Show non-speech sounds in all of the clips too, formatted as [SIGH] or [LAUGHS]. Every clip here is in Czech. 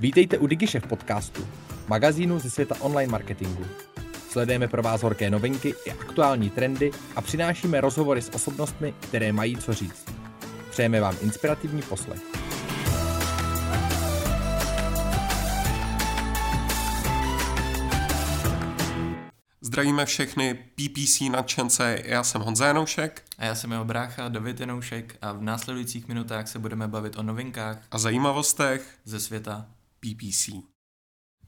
Vítejte u DigiShef podcastu, magazínu ze světa online marketingu. Sledujeme pro vás horké novinky i aktuální trendy a přinášíme rozhovory s osobnostmi, které mají co říct. Přejeme vám inspirativní poslech. Zdravíme všechny PPC nadšence, já jsem Honza Janoušek. A já jsem jeho brácha David Janoušek a v následujících minutách se budeme bavit o novinkách a zajímavostech ze světa PPC.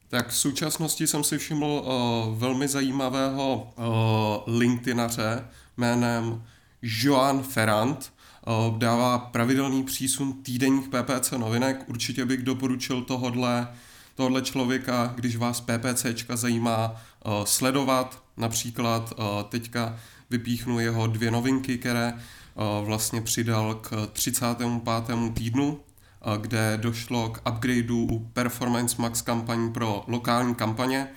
Tak v současnosti jsem si všiml uh, velmi zajímavého uh, LinkedInaře jménem Joan Ferrand. Uh, dává pravidelný přísun týdenních PPC novinek. Určitě bych doporučil tohodle, tohodle člověka, když vás PPCčka zajímá, uh, sledovat. Například uh, teďka vypíchnu jeho dvě novinky, které uh, vlastně přidal k 35. týdnu kde došlo k upgradeu u Performance Max kampaní pro lokální kampaně.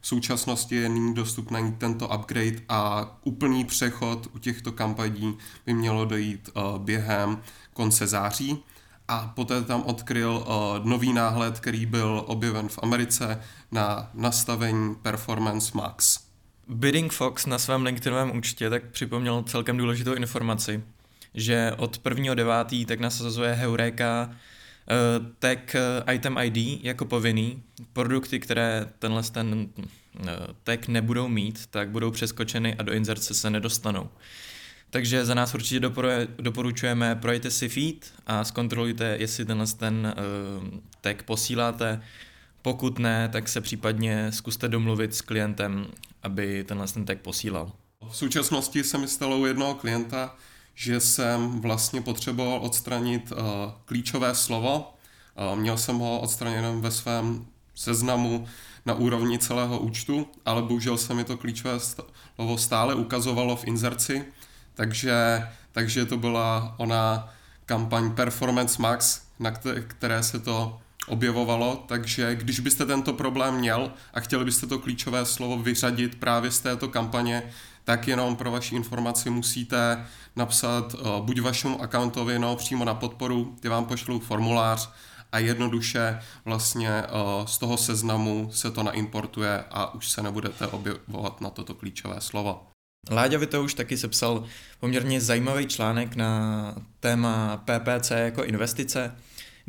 V současnosti je nyní dostupný tento upgrade a úplný přechod u těchto kampaní by mělo dojít během konce září. A poté tam odkryl nový náhled, který byl objeven v Americe na nastavení Performance Max. Bidding Fox na svém LinkedInovém účtě tak připomněl celkem důležitou informaci, že od 1.9. tak nasazuje Heureka tag uh, item ID jako povinný. Produkty, které tenhle ten uh, tag nebudou mít, tak budou přeskočeny a do inzerce se nedostanou. Takže za nás určitě doporučujeme, projďte si feed a zkontrolujte, jestli tenhle ten tag posíláte. Pokud ne, tak se případně zkuste domluvit s klientem, aby tenhle ten tag posílal. V současnosti se mi stalo u jednoho klienta, že jsem vlastně potřeboval odstranit uh, klíčové slovo. Uh, měl jsem ho odstraněné ve svém seznamu na úrovni celého účtu, ale bohužel se mi to klíčové slovo stále ukazovalo v inzerci, takže, takže to byla ona kampaň Performance Max, na které se to objevovalo, takže když byste tento problém měl a chtěli byste to klíčové slovo vyřadit právě z této kampaně, tak jenom pro vaši informaci musíte napsat uh, buď vašemu accountovi, no přímo na podporu, ty vám pošlou formulář a jednoduše vlastně uh, z toho seznamu se to naimportuje a už se nebudete objevovat na toto klíčové slovo. Láďa to už taky sepsal poměrně zajímavý článek na téma PPC jako investice,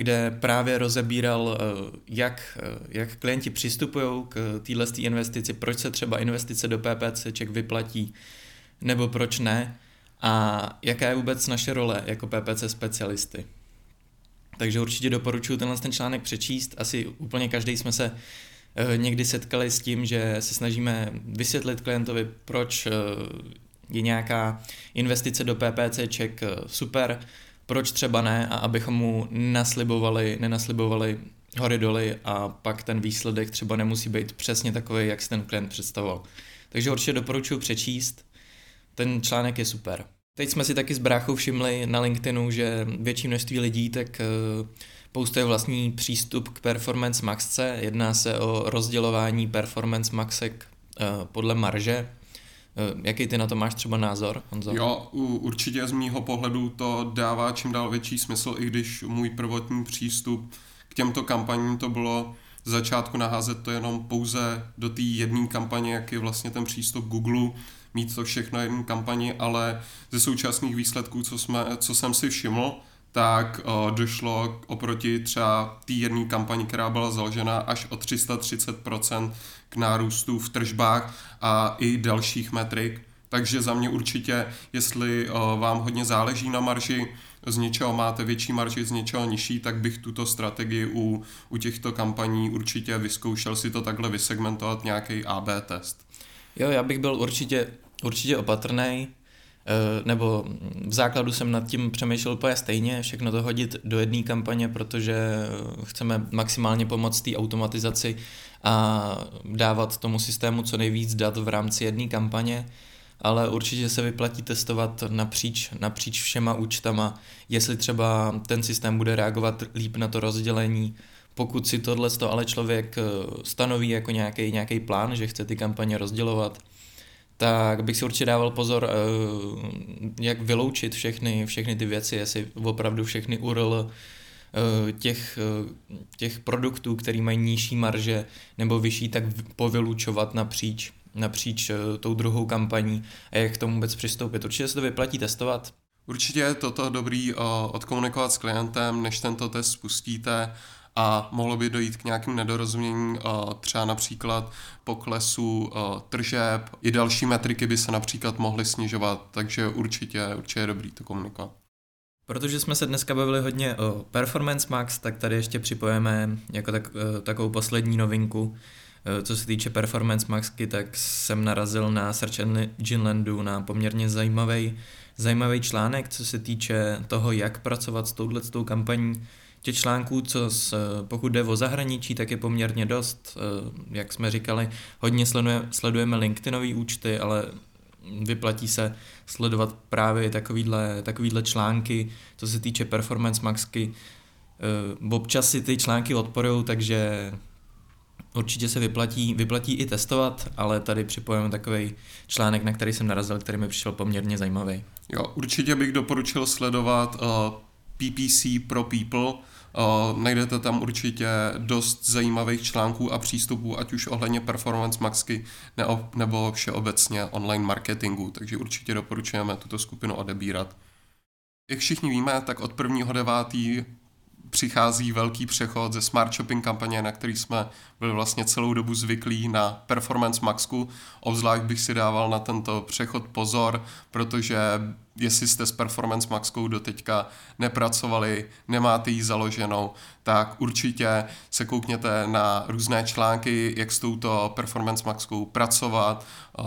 kde právě rozebíral, eh, jak, jak klienti přistupují k téhle investici, proč se třeba investice do PPCček vyplatí, nebo proč ne a jaká je vůbec naše role jako PPC specialisty. Takže určitě doporučuji tenhle ten článek přečíst. Asi úplně každý jsme se eh, někdy setkali s tím, že se snažíme vysvětlit klientovi, proč eh, je nějaká investice do PPCček eh, super, proč třeba ne a abychom mu naslibovali, nenaslibovali hory doly a pak ten výsledek třeba nemusí být přesně takový, jak si ten klient představoval. Takže určitě doporučuji přečíst ten článek je super. Teď jsme si taky s bráchou všimli na LinkedInu, že větší množství lidí tak eh, postuje vlastní přístup k Performance Maxce. Jedná se o rozdělování Performance Maxek eh, podle marže. Eh, jaký ty na to máš třeba názor, Honzo? Jo, určitě z mýho pohledu to dává čím dál větší smysl, i když můj prvotní přístup k těmto kampaním to bylo z začátku naházet to jenom pouze do té jedné kampaně, jak je vlastně ten přístup Google, mít to všechno v jedné kampani, ale ze současných výsledků, co, jsme, co jsem si všiml, tak uh, došlo oproti třeba té jedné kampani, která byla založena až o 330% k nárůstu v tržbách a i dalších metrik. Takže za mě určitě, jestli uh, vám hodně záleží na marži, z něčeho máte větší marži, z něčeho nižší, tak bych tuto strategii u, u těchto kampaní určitě vyzkoušel si to takhle vysegmentovat nějaký AB test. Jo, já bych byl určitě, určitě opatrný, nebo v základu jsem nad tím přemýšlel úplně stejně, všechno to hodit do jedné kampaně, protože chceme maximálně pomoct té automatizaci a dávat tomu systému co nejvíc dat v rámci jedné kampaně, ale určitě se vyplatí testovat napříč, napříč všema účtama, jestli třeba ten systém bude reagovat líp na to rozdělení, pokud si tohle ale člověk eh, stanoví jako nějaký plán, že chce ty kampaně rozdělovat, tak bych si určitě dával pozor, eh, jak vyloučit všechny, všechny ty věci, jestli opravdu všechny URL těch, těch produktů, který mají nižší marže nebo vyšší, tak povylučovat napříč, napříč tou druhou kampaní a jak k tomu vůbec přistoupit. Určitě se to vyplatí testovat. Určitě je toto dobrý odkomunikovat s klientem, než tento test spustíte a mohlo by dojít k nějakým nedorozuměním, třeba například poklesu tržeb, i další metriky by se například mohly snižovat, takže určitě, určitě je dobrý to komunikovat. Protože jsme se dneska bavili hodně o Performance Max, tak tady ještě připojeme jako tak, e, takovou poslední novinku. Co se týče Performance Maxky, tak jsem narazil na Search Engine Landu na poměrně zajímavý, zajímavý článek, co se týče toho, jak pracovat s touhletou kampaní těch článků, co s, pokud jde o zahraničí, tak je poměrně dost. Eh, jak jsme říkali, hodně sleduje, sledujeme LinkedInové účty, ale vyplatí se sledovat právě takovýhle, takovýhle články, co se týče Performance Maxky. Eh, občas si ty články odporují, takže určitě se vyplatí, vyplatí i testovat, ale tady připojíme takový článek, na který jsem narazil, který mi přišel poměrně zajímavý. Jo, určitě bych doporučil sledovat uh, PPC pro People, Uh, najdete tam určitě dost zajímavých článků a přístupů, ať už ohledně performance maxky nebo všeobecně online marketingu, takže určitě doporučujeme tuto skupinu odebírat. Jak všichni víme, tak od 1.9 přichází velký přechod ze Smart Shopping kampaně, na který jsme byli vlastně celou dobu zvyklí na Performance Maxku. Obzvlášť bych si dával na tento přechod pozor, protože jestli jste s Performance Maxkou doteďka nepracovali, nemáte ji založenou, tak určitě se koukněte na různé články, jak s touto Performance Maxkou pracovat, eh,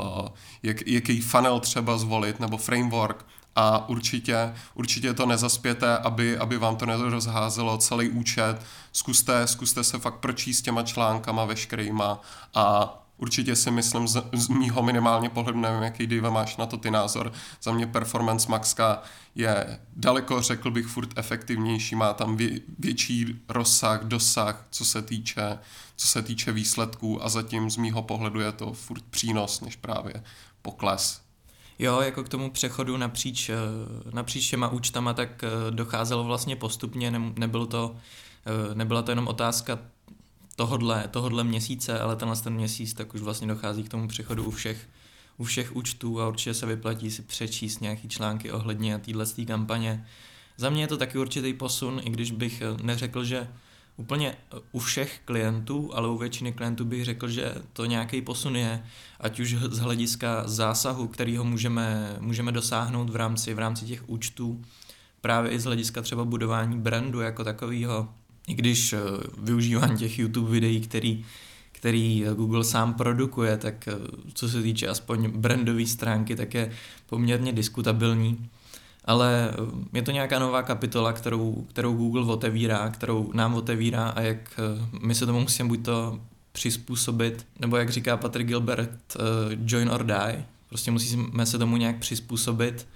jak, jaký funnel třeba zvolit nebo framework, a určitě, určitě to nezaspěte, aby, aby vám to nerozházelo celý účet. Zkuste, zkuste se fakt pročíst těma článkama veškerýma a Určitě si myslím, z, z mýho minimálně pohledu, nevím, jaký Dave máš na to ty názor, za mě Performance Maxka je daleko, řekl bych, furt efektivnější, má tam vě, větší rozsah, dosah, co se týče, co se týče výsledků a zatím z mýho pohledu je to furt přínos, než právě pokles Jo, jako k tomu přechodu napříč, eh, napříč těma účtama, tak eh, docházelo vlastně postupně, ne, nebylo to, eh, nebyla to jenom otázka tohodle, tohodle měsíce, ale tenhle ten měsíc, tak už vlastně dochází k tomu přechodu u všech, u všech účtů a určitě se vyplatí si přečíst nějaký články ohledně téhle kampaně. Za mě je to taky určitý posun, i když bych neřekl, že úplně eh, u všech klientů, ale u většiny klientů bych řekl, že to nějaký posun je, ať už z hlediska zásahu, kterýho můžeme, můžeme dosáhnout v rámci, v rámci těch účtů, právě i z hlediska třeba budování brandu jako takového, i když eh, využívání těch YouTube videí, který, který Google sám produkuje, tak eh, co se týče aspoň brandové stránky, tak je poměrně diskutabilní ale eh, je to nějaká nová kapitola, kterou, kterou Google otevírá, kterou nám otevírá a jak eh, my se tomu musíme buď to přizpůsobit, nebo jak říká Patrick Gilbert, uh, join or die. Prostě musíme se tomu nějak přizpůsobit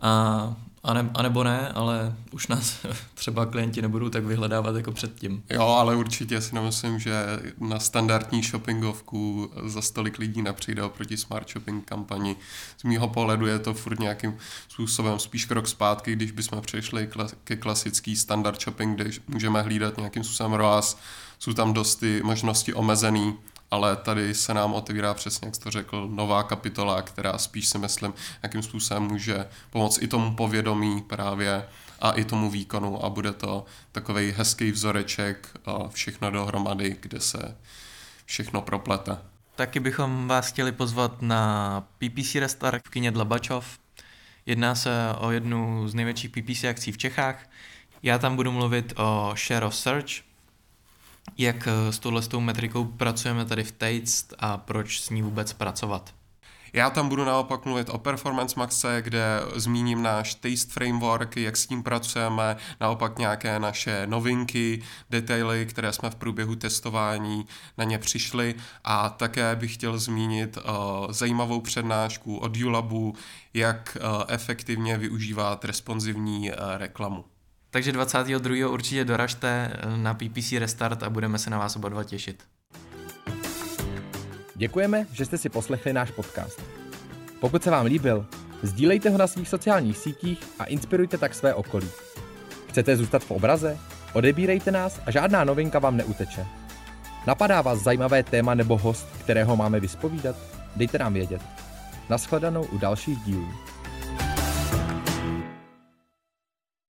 a a, ne, a nebo ne, ale už nás [LAUGHS] třeba klienti nebudou tak vyhledávat jako předtím. Jo, ale určitě si nemyslím, že na standardní shoppingovku za stolik lidí nepřijde oproti smart shopping kampani. Z mýho pohledu je to furt nějakým způsobem spíš krok zpátky, když bychom přešli ke klasický standard shopping, kde můžeme hlídat nějakým způsobem ROAS, jsou tam dost ty možnosti omezený, ale tady se nám otevírá přesně, jak jsi to řekl, nová kapitola, která spíš si myslím, jakým způsobem může pomoct i tomu povědomí právě a i tomu výkonu a bude to takový hezký vzoreček a všechno dohromady, kde se všechno proplete. Taky bychom vás chtěli pozvat na PPC Restart v kině Dlabačov. Jedná se o jednu z největších PPC akcí v Čechách. Já tam budu mluvit o Share of Search, jak eh, s touhle s tou metrikou pracujeme tady v Taste a proč s ní vůbec pracovat? Já tam budu naopak mluvit o Performance Maxe, kde zmíním náš Taste Framework, jak s tím pracujeme, naopak nějaké naše novinky, detaily, které jsme v průběhu testování na ně přišli a také bych chtěl zmínit uh, zajímavou přednášku od Ulabu, jak uh, efektivně využívat responsivní uh, reklamu. Takže 22. určitě doražte eh, na PPC Restart a budeme se na vás oba dva těšit. Děkujeme, že jste si poslechli náš podcast. Pokud se vám líbil, sdílejte ho na svých sociálních sítích a inspirujte tak své okolí. Chcete zůstat v obraze? Odebírejte nás a žádná novinka vám neuteče. Napadá vás zajímavé téma nebo host, kterého máme vyspovídat? Dejte nám vědět. Naschledanou u dalších dílů.